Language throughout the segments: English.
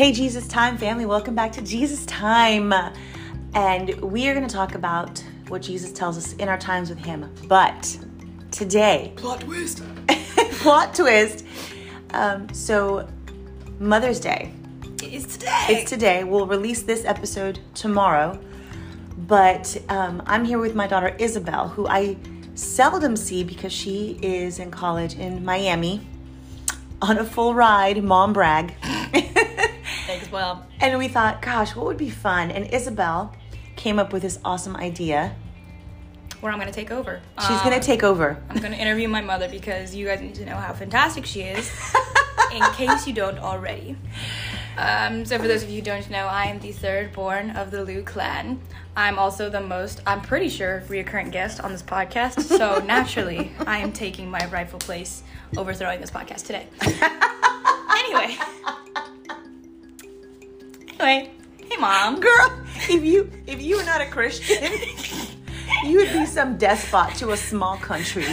Hey, Jesus Time family, welcome back to Jesus Time. And we are going to talk about what Jesus tells us in our times with Him. But today, Plot twist. plot twist. Um, so, Mother's Day. It's today. It's today. We'll release this episode tomorrow. But um, I'm here with my daughter Isabel, who I seldom see because she is in college in Miami on a full ride, mom brag. Well. And we thought, gosh, what would be fun? And Isabel came up with this awesome idea. Where I'm gonna take over. She's Um, gonna take over. I'm gonna interview my mother because you guys need to know how fantastic she is, in case you don't already. Um, so for those of you who don't know, I am the third born of the Liu clan. I'm also the most, I'm pretty sure, reoccurring guest on this podcast. So naturally, I am taking my rightful place, overthrowing this podcast today. anyway. Anyway, hey mom. Girl, if you if you were not a Christian, you would be some despot to a small country.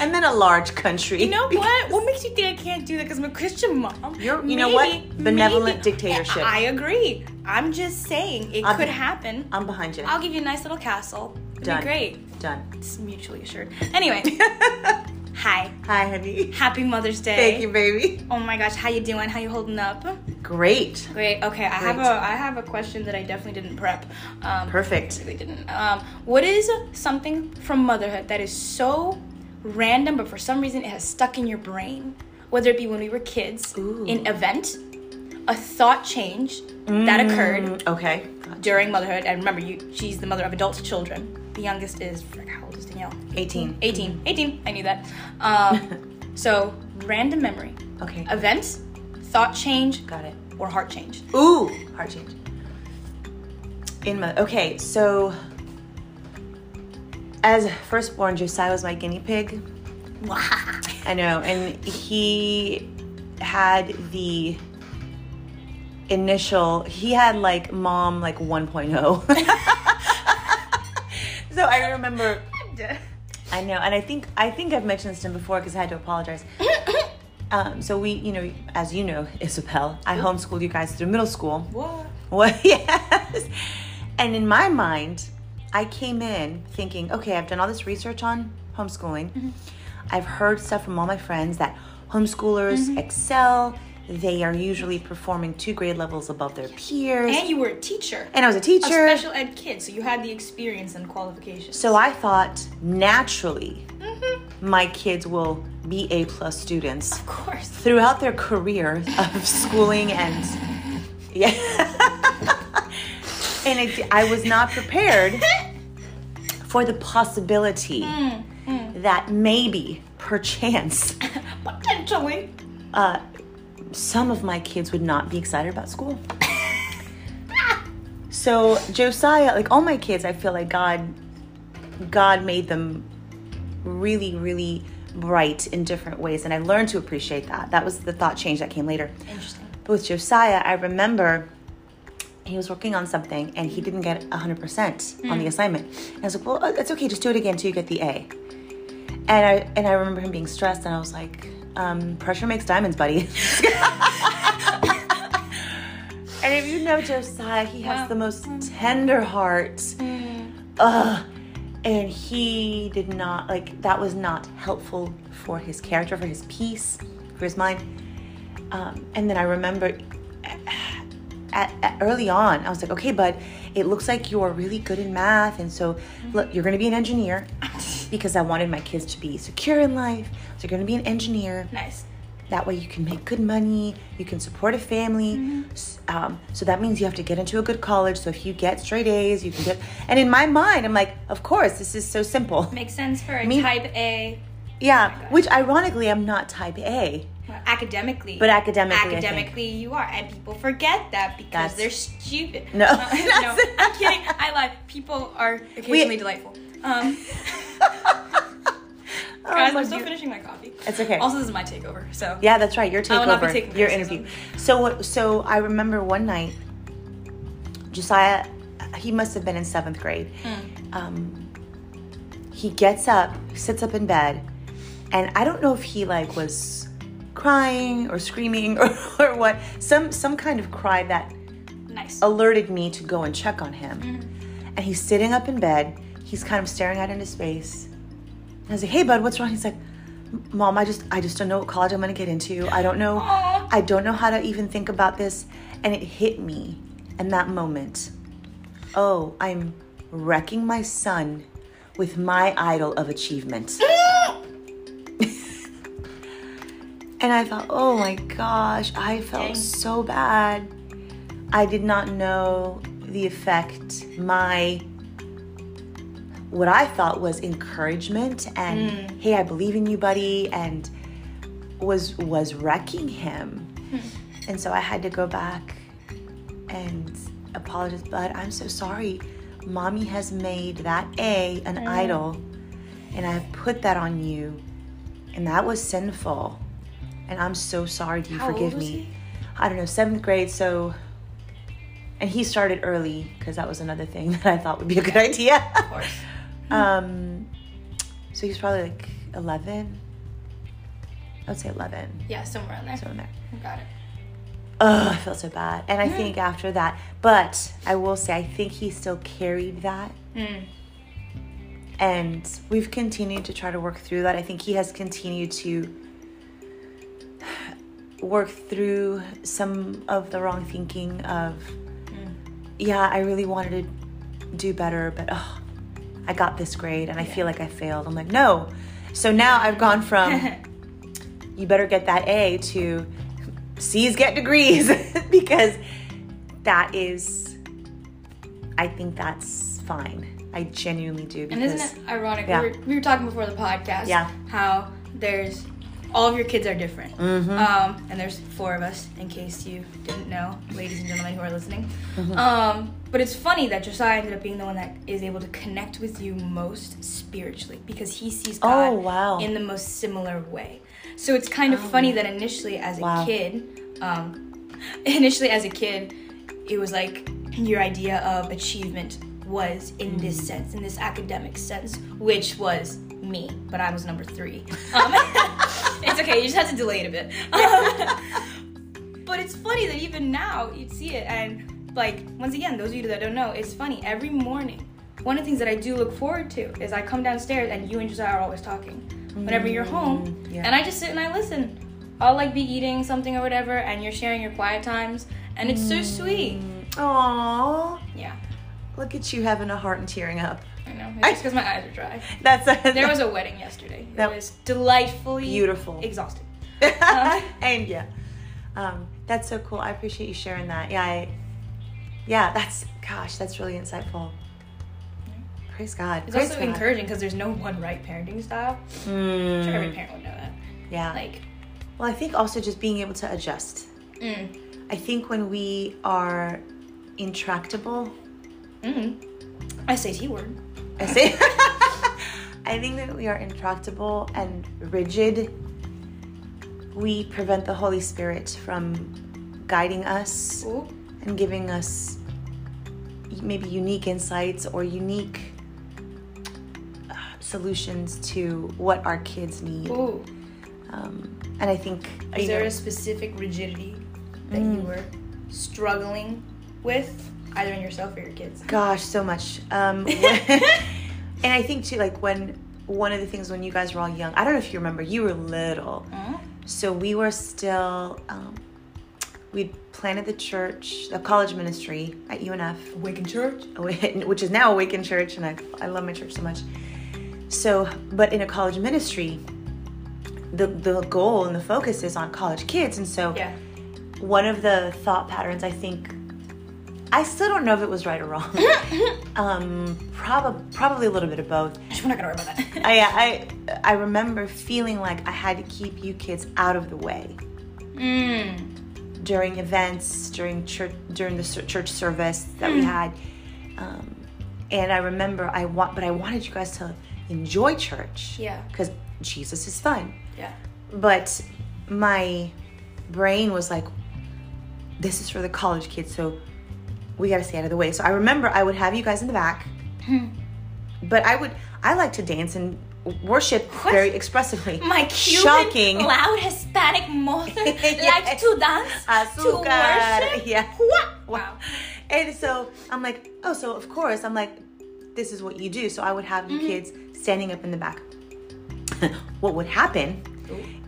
And then a large country. You know what? What makes you think I can't do that? Because I'm a Christian mom. You're- you know what? Benevolent dictatorship. I agree. I'm just saying it I'll could be- happen. I'm behind you. I'll give you a nice little castle. It'd Done. be great. Done. It's mutually assured. Anyway, hi. Hi, honey. Happy Mother's Day. Thank you, baby. Oh my gosh, how you doing? How you holding up? Great. Great. Okay, I have a I have a question that I definitely didn't prep. Um, Perfect. really didn't. Um, what is something from motherhood that is so random, but for some reason it has stuck in your brain? Whether it be when we were kids, Ooh. an event, a thought change that occurred Mm, okay. during motherhood. And remember, you she's the mother of adult children. The youngest is frick, how old is Danielle? 18. 18. 18. I knew that. Um, so random memory, Okay. event, thought change, Got it. or heart change. Ooh, heart change. In my okay, so as firstborn, Josiah was my guinea pig. I know, and he had the initial. He had like mom like 1.0. so I remember. I know, and I think I think I've mentioned this to him before because I had to apologize. Um, so we, you know, as you know, Isabel, I homeschooled you guys through middle school. What? Well, yes. And in my mind, I came in thinking, okay, I've done all this research on homeschooling. Mm-hmm. I've heard stuff from all my friends that homeschoolers Mm-hmm. excel. They are usually performing two grade levels above their peers. And you were a teacher. And I was a a teacher. special ed kid, so you had the experience and qualifications. So I thought naturally Mhm. my kids will be A plus students Of course. throughout their career of schooling and yeah and it, i was not prepared for the possibility Mm, that maybe perchance Potentially. uh, some of my kids would not be excited about school so josiah like all my kids i feel like god god made them really really bright in different ways and i learned to appreciate that that was the thought change that came later Interesting. but with Josiah, I remember he was working on something and he didn't get 100% on the assignment. And I was like, well, uh, it's okay, just do it again until you get the A. And I, and I remember him being stressed and I was like, um, pressure makes diamonds, buddy. and if you know Josiah, he has Wow. the most tender heart. Mm. Ugh. And he did not, like, that was not helpful for his character, for his peace, for his mind. Um, and then I remember at, at early on, I was like, okay, bud, it looks like you're really good in math. And so, look, you're going to be an engineer because I wanted my kids to be secure in life. So, you're going to be an engineer. Nice. That way, you can make good money, you can support a family. S- Um, so, that means you have to get into a good college. So, if you get straight A's, you can get. And in my mind, I'm like, of course, this is so simple. Makes sense for a Me- type A. Yeah, God. which ironically, I'm not type A. Well, academically. But academically. Academically, you are. And people forget that because That's- they're stupid. No, Uh, no, I'm kidding. I lied. People are occasionally delightful. Um, Oh, guys, I'm still dear. finishing my coffee. It's okay. Also, this is my takeover, so. Yeah, that's right. Your I will not be takeover. taking Your interview. So what? So I remember one night, Josiah, he must have been in seventh grade. Mm. Um, he gets up, sits up in bed, and I don't know if he like was crying or screaming or, or what. Some some kind of cry that Nice. alerted me to go and check on him. And he's sitting up in bed. He's kind of staring out into space. And I was like, "Hey, bud, what's wrong?" He's like, "Mom, I just, I just don't know what college I'm gonna get into. I don't know, I don't know how to even think about this." And it hit me in that moment. Oh, I'm wrecking my son with my idol of achievement. And I thought, oh my gosh, I felt so bad. I did not know the effect my what I thought was encouragement and hmm. hey, I believe in you, buddy, and was was wrecking him. Hmm. And so I had to go back and apologize, but I'm so sorry. Mommy has made that A an hmm. idol, and I've put that on you, and that was sinful. And I'm so sorry. Do you How forgive me? he? I don't know, seventh grade. So, and he started early because that was another thing that I thought would be a good idea. Um, so he's probably like 11. I would say 11. Yeah, somewhere in there. So in there. Got it. Ugh, I felt so bad. And I think after that, but I will say, I think he still carried that. Mm. And we've continued to try to work through that. I think he has continued to work through some of the wrong thinking of, yeah, I really wanted to do better, but oh, I got this grade and I feel like I failed. I'm like, no. So now I've gone from, you better get that A to C's get degrees because that is, I think that's fine. I genuinely do. And Because, isn't it ironic? Yeah. We, were, we were talking before the podcast. Yeah. How there's all of your kids are different. Mm-hmm. Um, and there's four of us, in case you didn't know, ladies and gentlemen who are listening. Mm-hmm. Um, but it's funny that Josiah ended up being the one that is able to connect with you most spiritually because he sees God Oh, wow. in the most similar way. So it's kind of funny that initially, as a kid, um, initially as a kid, it was like your idea of achievement was in Mm. this sense, in this academic sense, which was me, but I was number three. It's okay, you just have to delay it a bit. But it's funny that even now you'd see it, and like once again, those of you that don't know, it's funny. Every morning, one of the things that I do look forward to is I come downstairs and you and Josiah are always talking. Whenever you're home, Mm, yeah. and I just sit and I listen. I'll like be eating something or whatever, and you're sharing your quiet times, and it's so sweet. Aww. Yeah, Look at you having a heart and tearing up. Know. It's just because my eyes are dry. That's a, There was a wedding yesterday. It That- was delightfully beautiful. exhausting. and yeah, um, that's so cool. I appreciate you sharing that. Yeah, I, yeah, that's gosh, that's really insightful. Praise God. It's Praise also God. encouraging because there's no one right parenting style. Mm, sure every parent would know that. yeah. Like, well, I think also just being able to adjust. mm, I think when we are intractable, mm, SAT word. I say, I think that we are intractable and rigid. We prevent the Holy Spirit from guiding us Ooh. and giving us maybe unique insights or unique uh, solutions to what our kids need. Ooh. Um, and I think Is there know, a specific rigidity that Mm. you were struggling with, either in yourself or your kids? gosh, so much. Um, and I think too, like when one of the things when you guys were all young, I don't know if you remember, you were little, Mm. so we were still. Um, we planted the church, the college ministry at UNF. Awaken Church. which is now Awaken Church, and I, I love my church so much. So, but in a college ministry, the the goal and the focus is on college kids, and so Yeah. one of the thought patterns I think I still don't know if it was right or wrong. um, probably probably a little bit of both. We're not gonna worry about that. I, I I remember feeling like I had to keep you kids out of the way mm. during events, during church, during the church service that we had. Um, and I remember I want, but I wanted you guys to enjoy church. Yeah. Because Jesus is fun. Yeah. But my brain was like, this is for the college kids, so we got to stay out of the way. So I remember I would have you guys in the back, but I would, I like to dance and worship What? very expressively. My Cuban, Shocking. loud Hispanic mother Yes. likes to dance, to Azúcar. worship. Yeah. What? Wow. And so I'm like, oh, so of course, I'm like, this is what you do. So I would have Mm-hmm. you kids standing up in the back. what would happen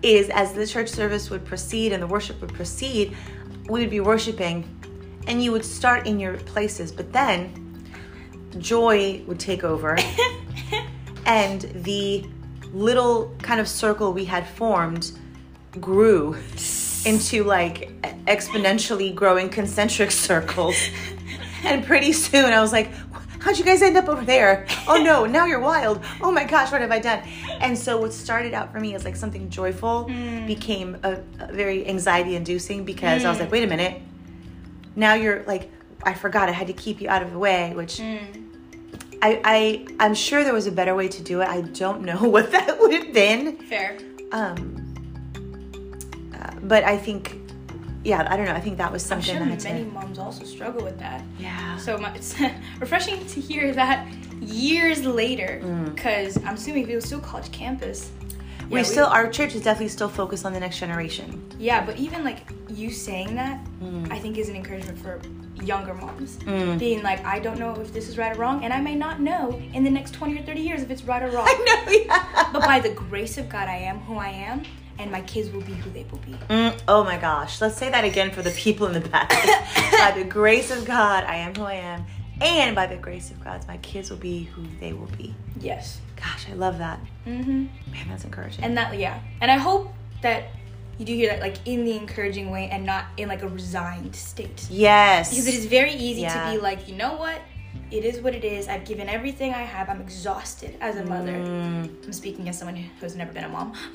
is as the church service would proceed and the worship would proceed, we would be worshiping and you would start in your places, but then joy would take over and the little kind of circle we had formed grew into like exponentially growing concentric circles. And pretty soon I was like, how'd you guys end up over there? Oh no, now you're wild. Oh my gosh, what have I done? And so what started out for me as like something joyful hmm. became a, a very anxiety inducing because I was hmm. like, wait a minute. Now you're like, I forgot I had to keep you out of the way, which I, I I'm sure there was a better way to do it. I don't know what that would have been. Fair. Um, uh, but I think, yeah, I don't know. I think that was something. I'm sure that many to. moms also struggle with that. Yeah. So my, it's refreshing to hear that years later, Mm. because I'm assuming if it was still college campus. We yeah, still, our church is definitely still focused on the next generation. Yeah, but even like you saying that, Mm. I think is an encouragement for younger moms. Being like, I don't know if this is right or wrong, and I may not know in the next 20 or 30 years if it's right or wrong. I know, yeah. but by the grace of God, I am who I am, and my kids will be who they will be. Mm, oh my gosh. Let's say that again for the people in the back. by the grace of God, I am who I am. And by the grace of God, my kids will be who they will be. Yes. Gosh, I love that. Mm-hmm. Man, that's encouraging. And that, yeah. And I hope that you do hear that, like, in the encouraging way and not in, like, a resigned state. yes. Because it is very easy Yeah. to be like, you know what? It is what it is. I've given everything I have. I'm exhausted as a mother. Mm. I'm speaking as someone who has never been a mom.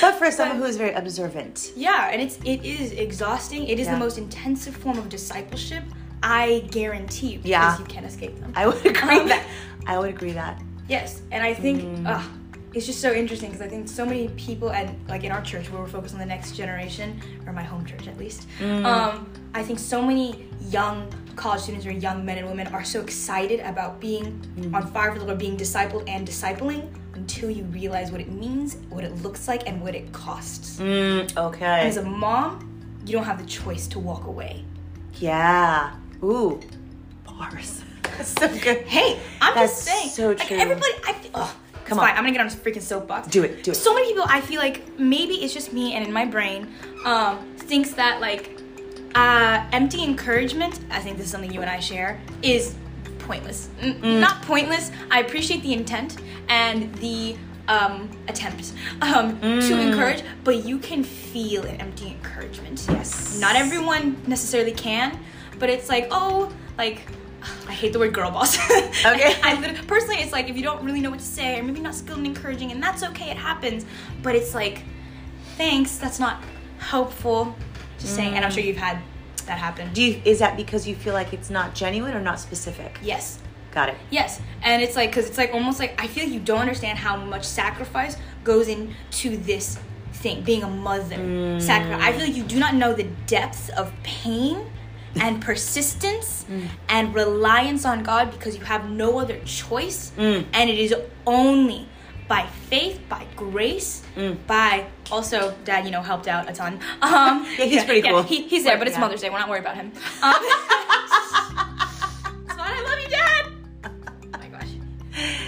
But for someone who is very observant. yeah, and it's it is exhausting. It is Yeah. the most intensive form of discipleship. I guarantee you, because Yeah. you can't escape them. I would agree Um, that. I would agree that. Yes, and I think Mm. ugh, it's just so interesting because I think so many people, and like in our church where we're focused on the next generation, or my home church at least, Mm. um, I think so many young college students or young men and women are so excited about being Mm. on fire for the Lord, being discipled and discipling until you realize what it means, what it looks like, and what it costs. Mm, okay. As a mom, you don't have the choice to walk away. Yeah. Ooh. Bars. That's so good. Hey, I'm That's just saying. so like true. everybody, I feel. Ugh, Come on. fine. I'm gonna get on this freaking soapbox. Do it, do it. So many people, I feel like maybe it's just me and in my brain, um, thinks that like uh, empty encouragement. I think this is something you and I share. Is pointless. N- Mm. Not pointless. I appreciate the intent and the um, attempt um, to Mm. encourage, but you can feel an empty encouragement. Yes. Not everyone necessarily can, but it's like, oh, like I hate the word girl boss. Okay. I, personally, it's like if you don't really know what to say, or maybe not skilled in encouraging, and that's okay, it happens. But it's like, thanks, that's not helpful. Just saying, and I'm sure mm. you've had that happen. Do you, is that because you feel like it's not genuine or not specific? Yes. Got it. Yes, and it's like because it's like almost like I feel like you don't understand how much sacrifice goes into this thing, being a mother. Mm. Sacrifice. I feel like you do not know the depths of pain and persistence and reliance on God because you have no other choice, Mm. and it is only by faith, by grace, by also dad, you know, helped out a ton. Um, Yeah, he's pretty cool. he, he's there, but it's Yeah. Mother's Day. We're not worried about him. Um, it's fine. I love you, Dad. Oh my gosh.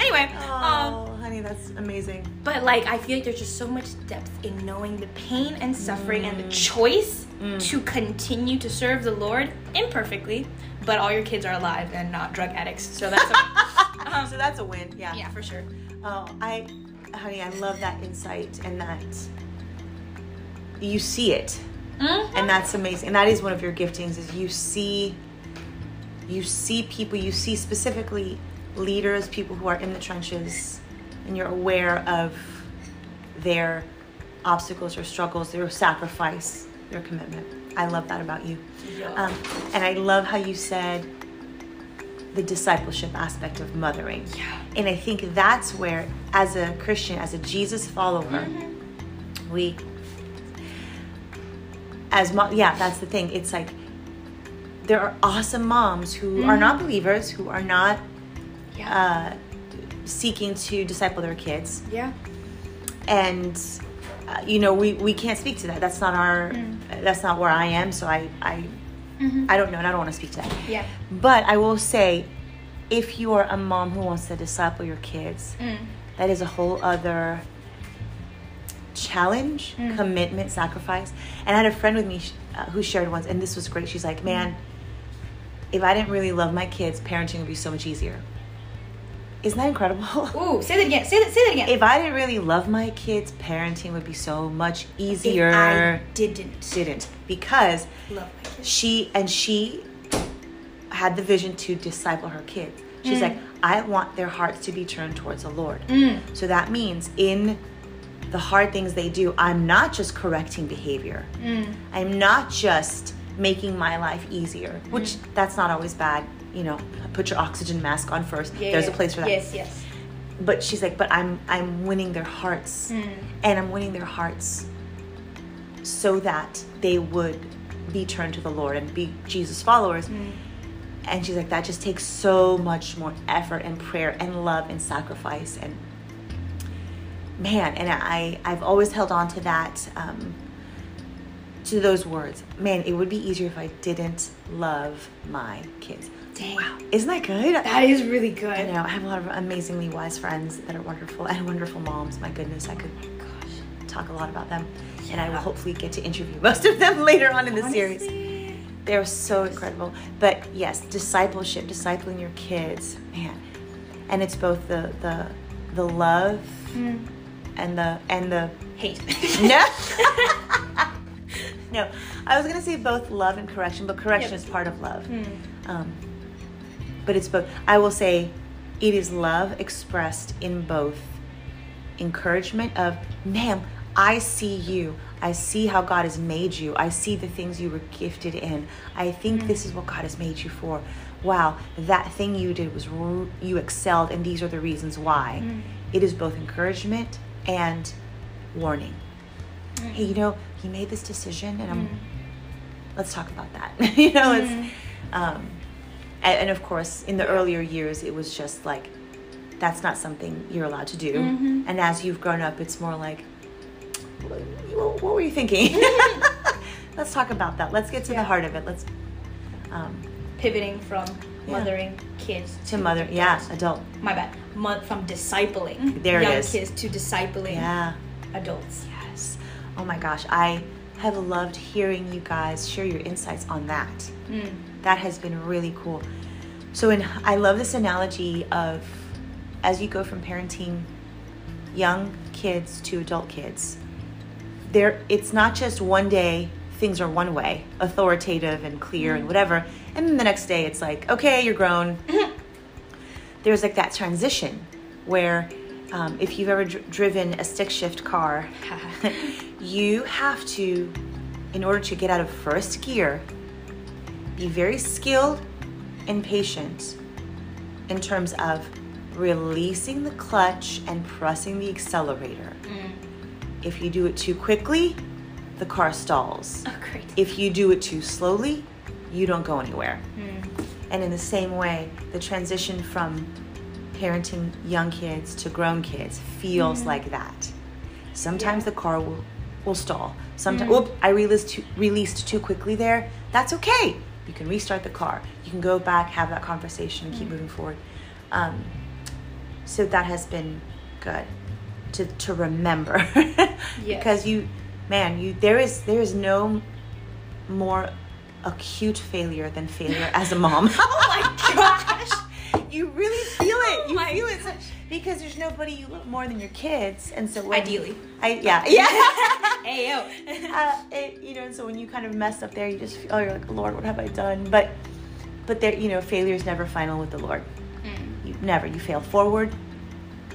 Anyway, um, That's amazing. but like I feel like there's just so much depth in knowing the pain and suffering and the choice to continue to serve the Lord imperfectly, but all your kids are alive and not drug addicts. So that's okay. um, so that's a win. Yeah. yeah, for sure. Oh, I, honey, I love that insight and that you see it, Mhm. and that's amazing. And that is one of your giftings is you see, you see people, you see specifically leaders, people who are in the trenches, and you're aware of their obstacles or struggles, their sacrifice, their commitment. I love that about you. Yeah. Um, and I love how you said the discipleship aspect of mothering. Yeah. And I think that's where, as a Christian, as a Jesus follower, Mm-hmm. we, as mom, yeah, that's the thing. It's like there are awesome moms who are not believers, who are not yeah. uh, seeking to disciple their kids Yeah. and uh, you know we, we can't speak to that that's not our Mm. that's not where i am so i i, Mhm. I don't know and i don't want to speak to that Yeah. but i will say if you are a mom who wants to disciple your kids Mm. that is a whole other challenge Mm. commitment sacrifice and i had a friend with me sh- uh, who shared once and this was great she's like man if i didn't really love my kids parenting would be so much easier isn't that incredible Ooh, say that again. Say that. Say that again. if i didn't really love my kids parenting would be so much If easier I didn't didn't because love my kids. she and she had the vision to disciple her kids she's Mm. like i want their hearts to be turned towards the lord Mm. so that means in the hard things they do, I'm not just correcting behavior. Mm. I'm not just making my life easier, which that's not always bad. You know, put your oxygen mask on first. Yeah, There's a place for that. Yes. Yes. But she's like, but I'm I'm winning their hearts, Mm. and I'm winning their hearts so that they would be turned to the Lord and be Jesus followers. Mm. And she's like, that just takes so much more effort and prayer and love and sacrifice and man. And I I've always held on to that um, to those words. Man, it would be easier if I didn't love my kids. Dang. Wow, isn't that good? That is really good. I know I have a lot of amazingly wise friends that are wonderful and wonderful moms. My goodness, I could Gosh. talk a lot about them, and I will hopefully get to interview most of them later on in the series. They're so incredible. But yes, discipleship, discipling your kids, man. And it's both the the the love Mm. and the and the Hate. no. no, I was gonna say both love and correction, but correction is part of love. Mm. Um, but it's both. I will say, it is love expressed in both encouragement of, ma'am, I see you. I see how God has made you. I see the things you were gifted in. I think this is what God has made you for. Wow, that thing you did was you excelled, and these are the reasons why. Mm. It is both encouragement and warning. Mm. Hey, you know, he made this decision, and I'm Mm. let's talk about that. you know, it's Mm. um, and, and of course, in the earlier years, it was just like that's not something you're allowed to do. Mhm. And as you've grown up, it's more like, what, what were you thinking? let's talk about that. Let's get to Yeah. the heart of it. Let's um, Pivoting from Yeah. mothering kids to mother, yeah, adult, My bad. Mo- from discipling There young kids to discipling yeah. adults. Oh my gosh, I have loved hearing you guys share your insights on that. Mm. that has been really cool. So, in I love this analogy of as you go from parenting young kids to adult kids, there it's not just one day things are one way, authoritative and clear and whatever, and then the next day it's like, okay, you're grown. There's like that transition where um, if you've ever dr- driven a stick shift car, you have to, in order to get out of first gear, be very skilled and patient in terms of releasing the clutch and pressing the accelerator. Mm. If you do it too quickly, the car stalls. Oh, great. If you do it too slowly, you don't go anywhere. Mm. And in the same way, the transition from parenting young kids to grown kids feels mm. like that. Sometimes Yeah. the car will, will stall. Sometimes, mm. oop, I released too, released too quickly there. That's okay. You can restart the car. You can go back, have that conversation, and keep mm. moving forward. Um, so that has been good to, to remember because you, man, you there is there is no more acute failure than failure as a mom. Oh my gosh. You really feel it. You Oh feel it so- because there's nobody you love more than your kids, and so when, Ideally. I yeah yeah. hey yo. uh, it, you know, and so when you kind of mess up there, you just feel, oh, you're like, Lord, what have I done? But, but there, you know, failure is never final with the Lord. Mm. You never. You fail forward.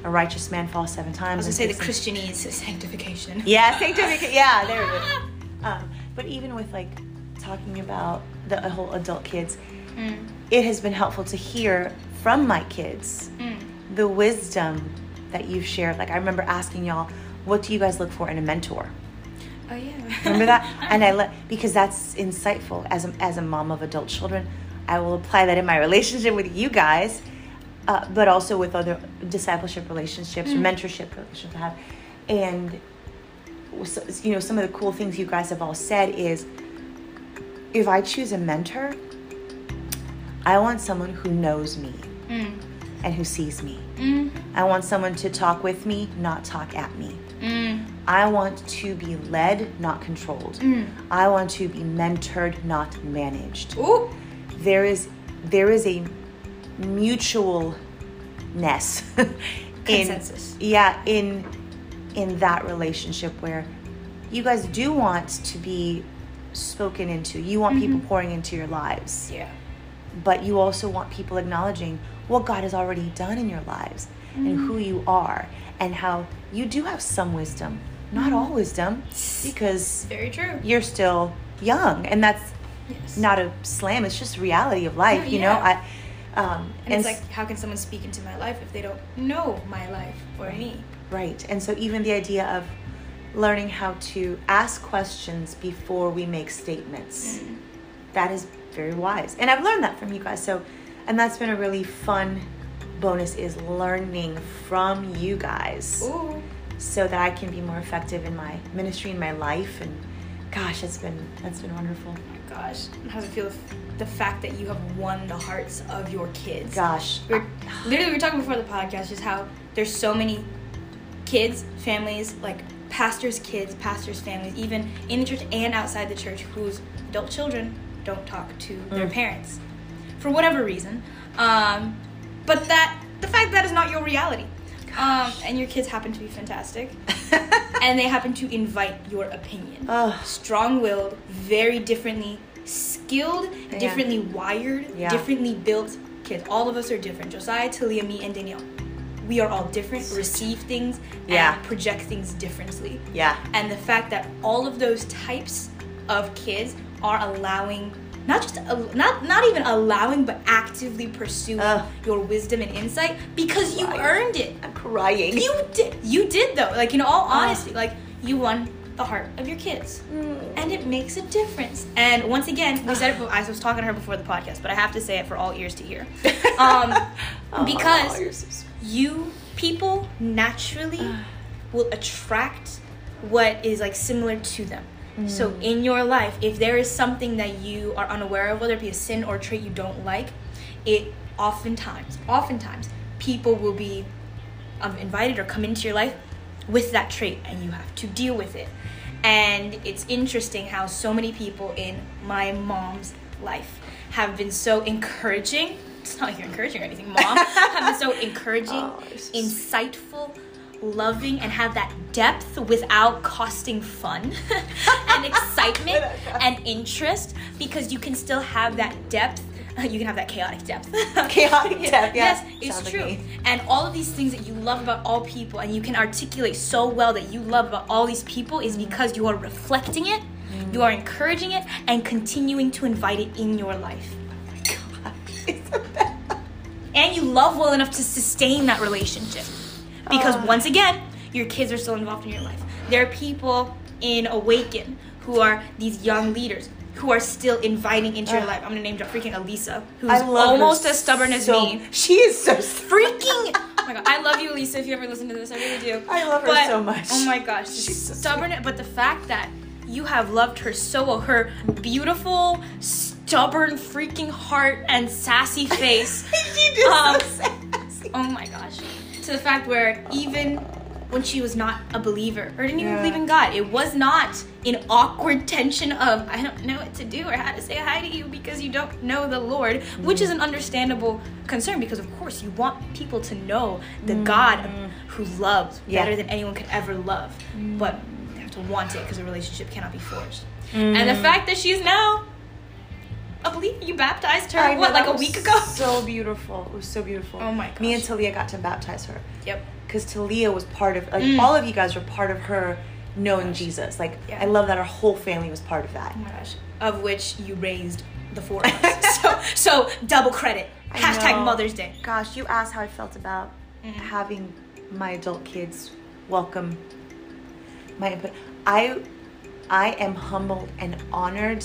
A righteous man falls seven I times. was gonna say the Christianese sanctification. Yeah, sanctification. Yeah, there it is. Um, but even with like talking about the whole adult kids, Mm. it has been helpful to hear from my kids Mm. the wisdom that you've shared. Like I remember asking y'all, what do you guys look for in a mentor? Oh yeah. Remember that? and I let because that's insightful as a, as a mom of adult children. I will apply that in my relationship with you guys. uh, but also with other discipleship relationships or mentorship relationships I have. And so- you know, some of the cool things you guys have all said is, if I choose a mentor, I want someone who knows me Mm. and who sees me. Mm. I want someone to talk with me, not talk at me. Mm. I want to be led, not controlled. Mm. I want to be mentored, not managed. Ooh. There is there is a mutualness in Consensus. yeah in in that relationship where you guys do want to be spoken into. You want people pouring into your lives, Yeah. But you also want people acknowledging what God has already done in your lives and who you are and how you do have some wisdom, not all wisdom, because Very true. you're still young and that's Yes. not a slam it's just reality of life No, you know yeah. i um And it's s- like, how can someone speak into my life if they don't know my life or me? right and so even the idea of learning how to ask questions before we make statements Mm. that is very wise and i've learned that from you guys so and that's been a really fun bonus is learning from you guys Ooh. so that i can be more effective in my ministry in my life and gosh it's been that's been wonderful Oh my gosh. How does it feel the fact that you have won the hearts of your kids? gosh We're, literally, we were talking before the podcast just how there's so many kids, families, like pastors' kids, pastors' families, even in the church and outside the church, whose adult children don't talk to their Mm. parents for whatever reason. Um, but that the fact that is not your reality. Um, and your kids happen to be fantastic, and they happen to invite your opinion Ugh. strong-willed, very differently skilled, Yeah. differently wired, Yeah. differently built kids. All of us are different. Josiah, Talia, me, and Danielle. We are all different, receive things, Yeah. project things differently. yeah And the fact that all of those types of kids are allowing not just not not even allowing but actively pursuing your wisdom and insight because you earned it. i'm crying You did. You did though. Like in all honesty, like you won the heart of your kids, Mm. and it makes a difference. And once again, we said it. before- I was talking to her before the podcast, but I have to say it for all ears to hear, um, Oh, because so you people naturally will attract what is like similar to them. So in your life, if there is something that you are unaware of, whether it be a sin or a trait you don't like, it oftentimes, oftentimes, people will be um, invited or come into your life with that trait, and you have to deal with it. And it's interesting how so many people in my mom's life have been so encouraging. It's not like you're encouraging or anything, mom. have been so encouraging, Oh, insightful, loving, and have that depth without costing fun and excitement and interest because you can still have that depth. Uh, you can have that chaotic depth. Chaotic depth, yeah. Yes, it's Sounds true. me. And all of these things that you love about all people and you can articulate so well that you love about all these people is mm-hmm. because you are reflecting it, you are mm. encouraging it, and continuing to invite it in your life. Best. And you love well enough to sustain that relationship. Because Ah. once again, your kids are still involved in your life. There are people in Awaken who are these young leaders who are still inviting into your Ah. life. I'm gonna name drop freaking Elisa, who's I love her almost as stubborn as so- me. She is so freaking oh my god i love you elisa if you ever listen to this i really do I love her so much. oh my gosh She's so stubborn but the fact that you have loved her so well her beautiful stubborn freaking heart and sassy face she just Um, so sassy. oh my gosh to the fact where even when she was not a believer or didn't even Yeah. believe in god it was not an awkward tension of i don't know what to do or how to say hi to you because you don't know the lord which is an understandable concern because of course you want people to know the mm. god who loves Yeah. better than anyone could ever love but they have to want it because a relationship cannot be forced and the mm. fact that she's now a believe you baptized her I know, what like a week ago So beautiful. It was so beautiful. Oh my gosh. Me and. Talia got to baptize her yep because Talia was part of like Mm. all of you guys were part of her knowing Jesus. Like Yeah. I love that our whole family was part of that. Oh my gosh. Of which you raised the four of us. so, so double credit. I Hashtag know. Mother's Day. Gosh, you asked how I felt about Mhm. having my adult kids welcome my input. I I am humbled and honored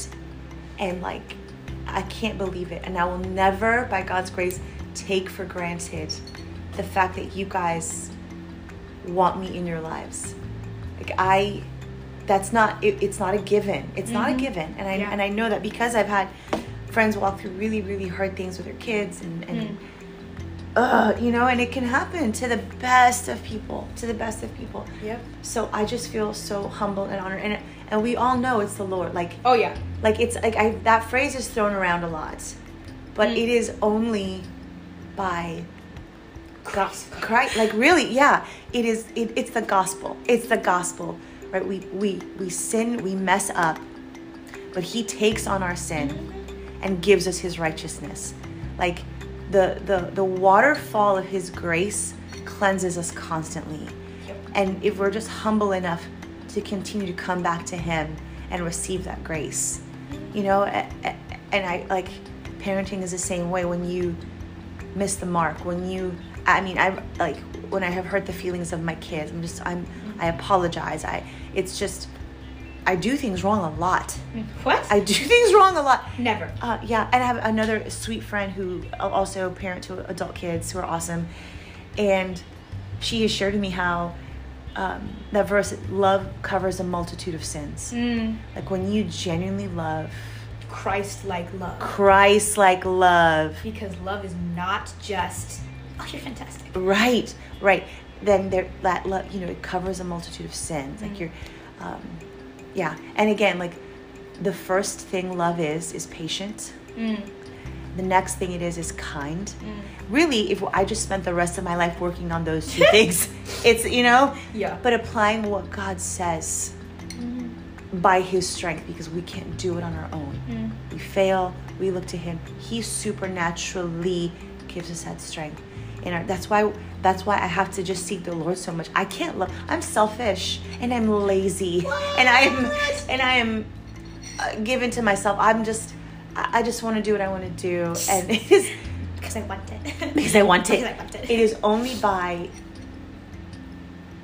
and like I can't believe it. And I will never, by God's grace, take for granted the fact that you guys want me in your lives. Like I that's not it, it's not a given. It's not a given. And I Yeah. and I know that because I've had friends walk through really really hard things with their kids and and uh, you know, and it can happen to the best of people, to the best of people. Yep. So I just feel so humbled and honored, and and we all know it's the Lord. Like Oh yeah. like it's like I that phrase is thrown around a lot, but Mm. it is only by Christ. Christ. Like really, yeah, it is. It, it's the gospel. It's the gospel, right? We we we sin, we mess up, but He takes on our sin and gives us His righteousness. Like the the the waterfall of His grace cleanses us constantly. And if we're just humble enough to continue to come back to Him and receive that grace, you know, and I like parenting is the same way when you miss the mark, when you, I mean, I like when I have hurt the feelings of my kids, I'm just, I'm, I apologize. I, it's just, I do things wrong a lot. What? I do things wrong a lot. Never. Uh, yeah, and I have another sweet friend who also parent to adult kids who are awesome, and she has shared to me how um, that verse "love covers a multitude of sins." Mm. Like when you genuinely love Christ like love. Christ-like love, Because love is not just oh you're fantastic. right, right, then there that love, you know, it covers a multitude of sins. Like Mm. you're, um, yeah, and again, like the first thing love is is patient. Mm. The next thing it is is kind. Really, if I just spent the rest of my life working on those two things, it's you know, Yeah. but applying what God says by His strength because we can't do it on our own. Mm. We fail. We look to Him. He supernaturally gives us that strength. And that's why that's why I have to just seek the Lord so much. I can't love. I'm selfish and I'm lazy and I am and I am uh, given to myself. I'm just I I just want to do what I want to do, and it is Because I want it. because I want it. Because I want it. It is only by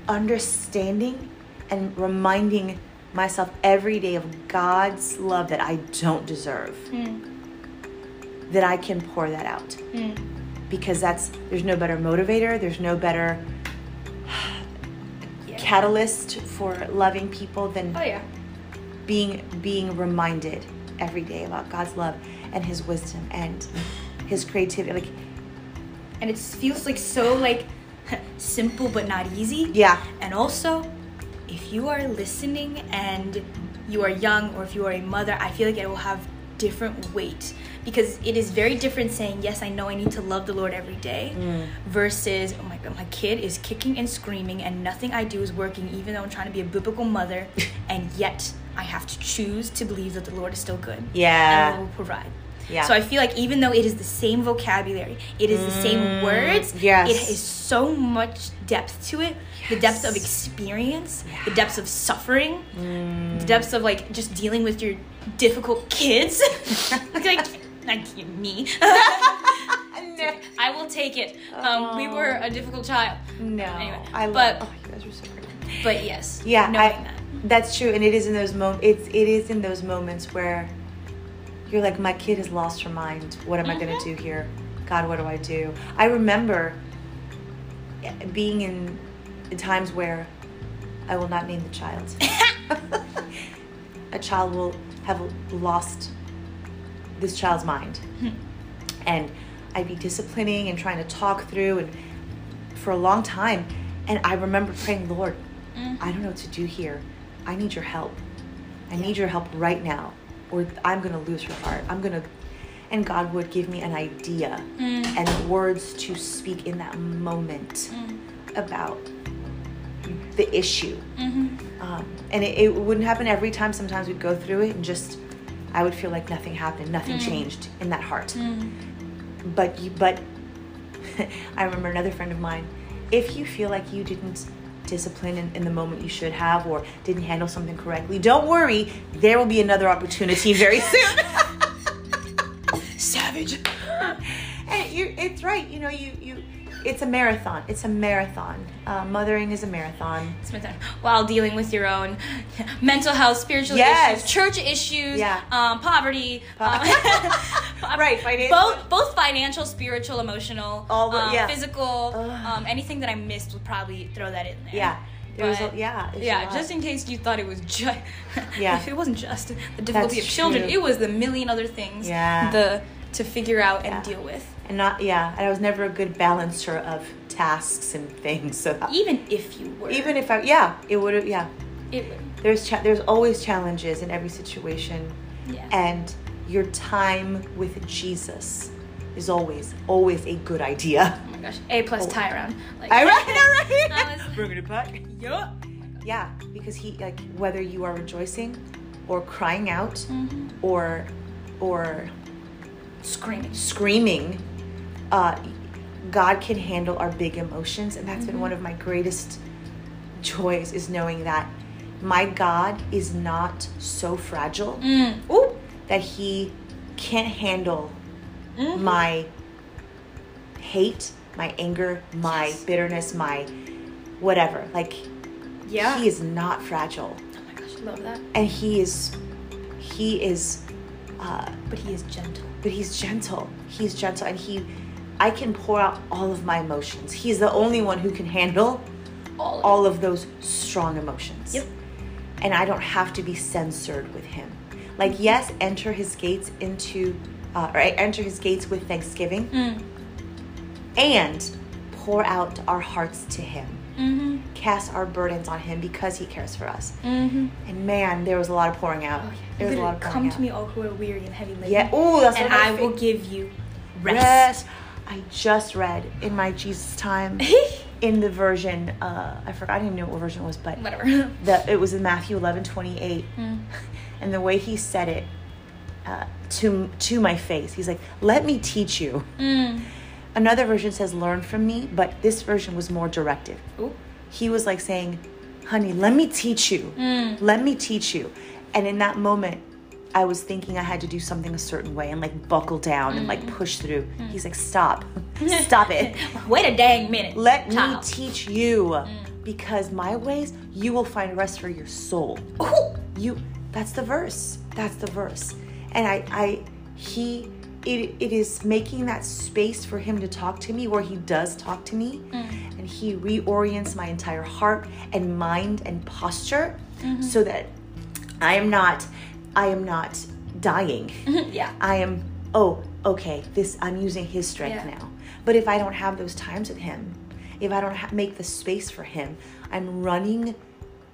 understanding and reminding myself every day of God's love that I don't deserve Mm. that I can pour that out. Mm. Because that's there's no better motivator, there's no better Yeah. catalyst for loving people than Oh yeah. being being reminded every day about God's love and his wisdom and his creativity. Like And it feels like so like simple but not easy. yeah. And also, if you are listening and you are young or if you are a mother, I feel like it will have different weight because it is very different saying, Yes, I know I need to love the Lord every day mm. versus, Oh my God, my kid is kicking and screaming and nothing I do is working, even though I'm trying to be a biblical mother, and yet I have to choose to believe that the Lord is still good Yeah. and will provide. Yeah. So I feel like even though it is the same vocabulary, it is the same words. yes. It is so much depth to it. The depth of Yes. experience, the depths of suffering, Mm. the depths of like just dealing with your difficult kids. like, like me. I will take it. Um, we were a difficult child. No, Anyway, I love. but- oh, you guys are so pretty. But yes. Yeah, Knowing I, that. that's true, and it is in those moments. It's it is in those moments where you're like, my kid has lost her mind. What am I going to mm-hmm. do here? God, what do I do? I remember eh, being in times where I will not name the child. a child will have lost this child's mind, hmm. and I'd be disciplining and trying to talk through and for a long time. And I remember praying, Lord, mm-hmm. I don't know what to do here. I need your help. I need your help right now, or I'm going to lose her heart. I'm going to. And God would give me an idea mm. and words to speak in that moment mm. about the issue. Mm-hmm. Um, and it, it wouldn't happen every time. Sometimes we'd go through it and just, I would feel like nothing happened, nothing mm. changed in that heart. But you, but I remember another friend of mine. If you feel like you didn't discipline in, in the moment you should have, or didn't handle something correctly, don't worry. There will be another opportunity very soon. Savage. and you, it's right. You know, you you it's a marathon. It's a marathon. Uh, mothering is a marathon. Spend time while dealing with your own mental health, spiritual Yes. issues, church issues, Yeah. um, poverty, um, Right, financial- both both financial, spiritual, emotional, All the- um, yeah. physical, um, anything that I missed would probably throw that in there. Yeah. There was a, yeah. Yeah, just in case you thought it was just. Yeah. if it wasn't just the difficulty That's of children, true. it was the million other things. Yeah. The to figure out and Yeah. deal with. And not yeah. And I was never a good balancer of tasks and things. So that, Even if you were. even if I yeah, it would have yeah. It would. There's cha- there's always challenges in every situation, Yeah. and your time with Jesus is always always a good idea. oh my gosh. A plus Oh. tie around. Like, I right, all I right. was- Bringing it back. Yup. Yeah, because he like whether you are rejoicing or crying out Mhm. or or Screaming. screaming, uh, God can handle our big emotions, and that's been one of my greatest joys is knowing that my God is not so fragile Mm. Ooh. that He can't handle Mhm. my hate, my anger, my Yes. bitterness, my whatever. Like Yeah. He is not fragile, oh my gosh, I love that. and He is He is. Uh, But he is gentle. but he's gentle. He's gentle, and he, I can pour out all of my emotions. He's the only one who can handle All. Of all of those strong emotions. Yep. And I don't have to be censored with him. Like yes, enter his gates into, uh, or enter his gates with thanksgiving. Mm. and pour out our hearts to him. Mm-hmm. Cast our burdens on him because he cares for us. Mm-hmm. And man, there was a lot of pouring out. Oh, yeah. There was a lot of come out. to me, all who are weary and heavy laden. Yeah. Oh, that's and one of my I will give you rest. Rest. I just read in my Jesus time in the version, uh, I forgot, I didn't even know what version it was, but Whatever. the, it was in Matthew 11 28. Mm. And the way he said it uh, to, to my face, he's like, let me teach you. Mm. Another version says, learn from me, but this version was more directive. Ooh. He was like saying, honey, let me teach you. Mm. Let me teach you. And in that moment, I was thinking I had to do something a certain way and like buckle down and Mm. like mm-hmm. push through. Mm. He's like, stop, stop it. Wait a dang minute. Let child. me teach you mm. because my ways you will find rest for your soul. Ooh. You that's the verse. That's the verse. And I I he it, it is making that space for him to talk to me where he does talk to me mm. and he reorients my entire heart and mind and posture mm-hmm. so that I am not I am not dying. yeah. I am, oh, okay, this, I'm using his strength Yeah. now. But if I don't have those times with him, if I don't ha- make the space for him, I'm running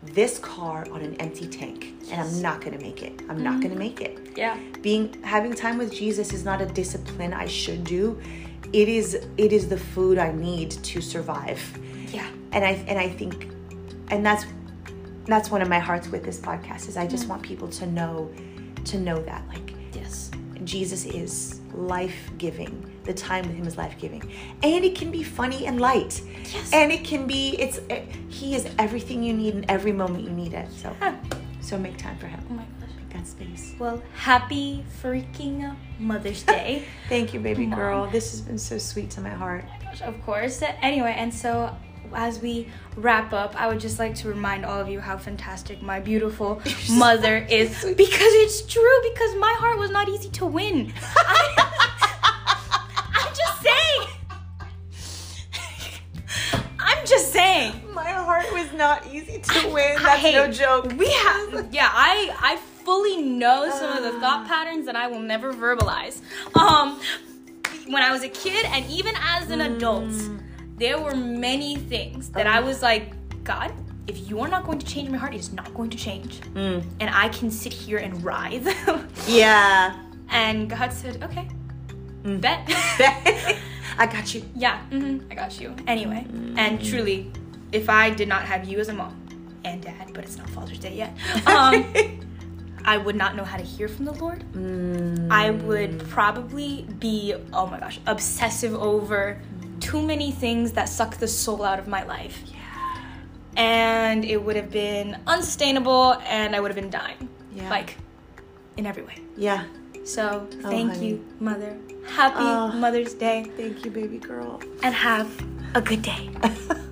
this car on an empty tank and I'm not gonna make it. I'm not gonna mm-hmm. make it. Yeah. Being, having time with Jesus is not a discipline I should do. It is, it is the food I need to survive Yeah. and I and I think and that's that's one of my hearts with this podcast is I just want people to know to know that like Yes. Jesus is life-giving. The time with him is life-giving. And it can be funny and light. Yes. And it can be it's it, he is everything you need in every moment you need it. So Huh. so make time for him. Oh my gosh. Make that space. Well, happy freaking Mother's Day. Thank you, baby Mom. girl. This has been so sweet to my heart. Oh gosh, of course. Anyway, and so as we wrap up, I would just like to remind all of you how fantastic my beautiful mother is because it's true. Because my heart was not easy to win. I, I'm just saying. I'm just saying. My heart was not easy to win. I That's hate- no joke. We have, yeah. I I fully know some of the thought patterns that I will never verbalize. Um, when I was a kid and even as an adult, there were many things that I was like, God, if you are not going to change my heart, it is not going to change, Mm. and I can sit here and writhe. Yeah. and God said, okay, Mm. bet. I got you. Yeah, hmm I got you. Anyway, and truly, if I did not have you as a mom and dad, but it's not Father's Day yet, um, I would not know how to hear from the Lord. I would probably be, oh my gosh, obsessive over too many things that suck the soul out of my life. And it would have been unsustainable and I would have been dying. Yeah. Like, in every way. Yeah. So, Oh, thank honey. you, Mother. Happy Oh. Mother's Day Thank you, baby girl. and have a good day.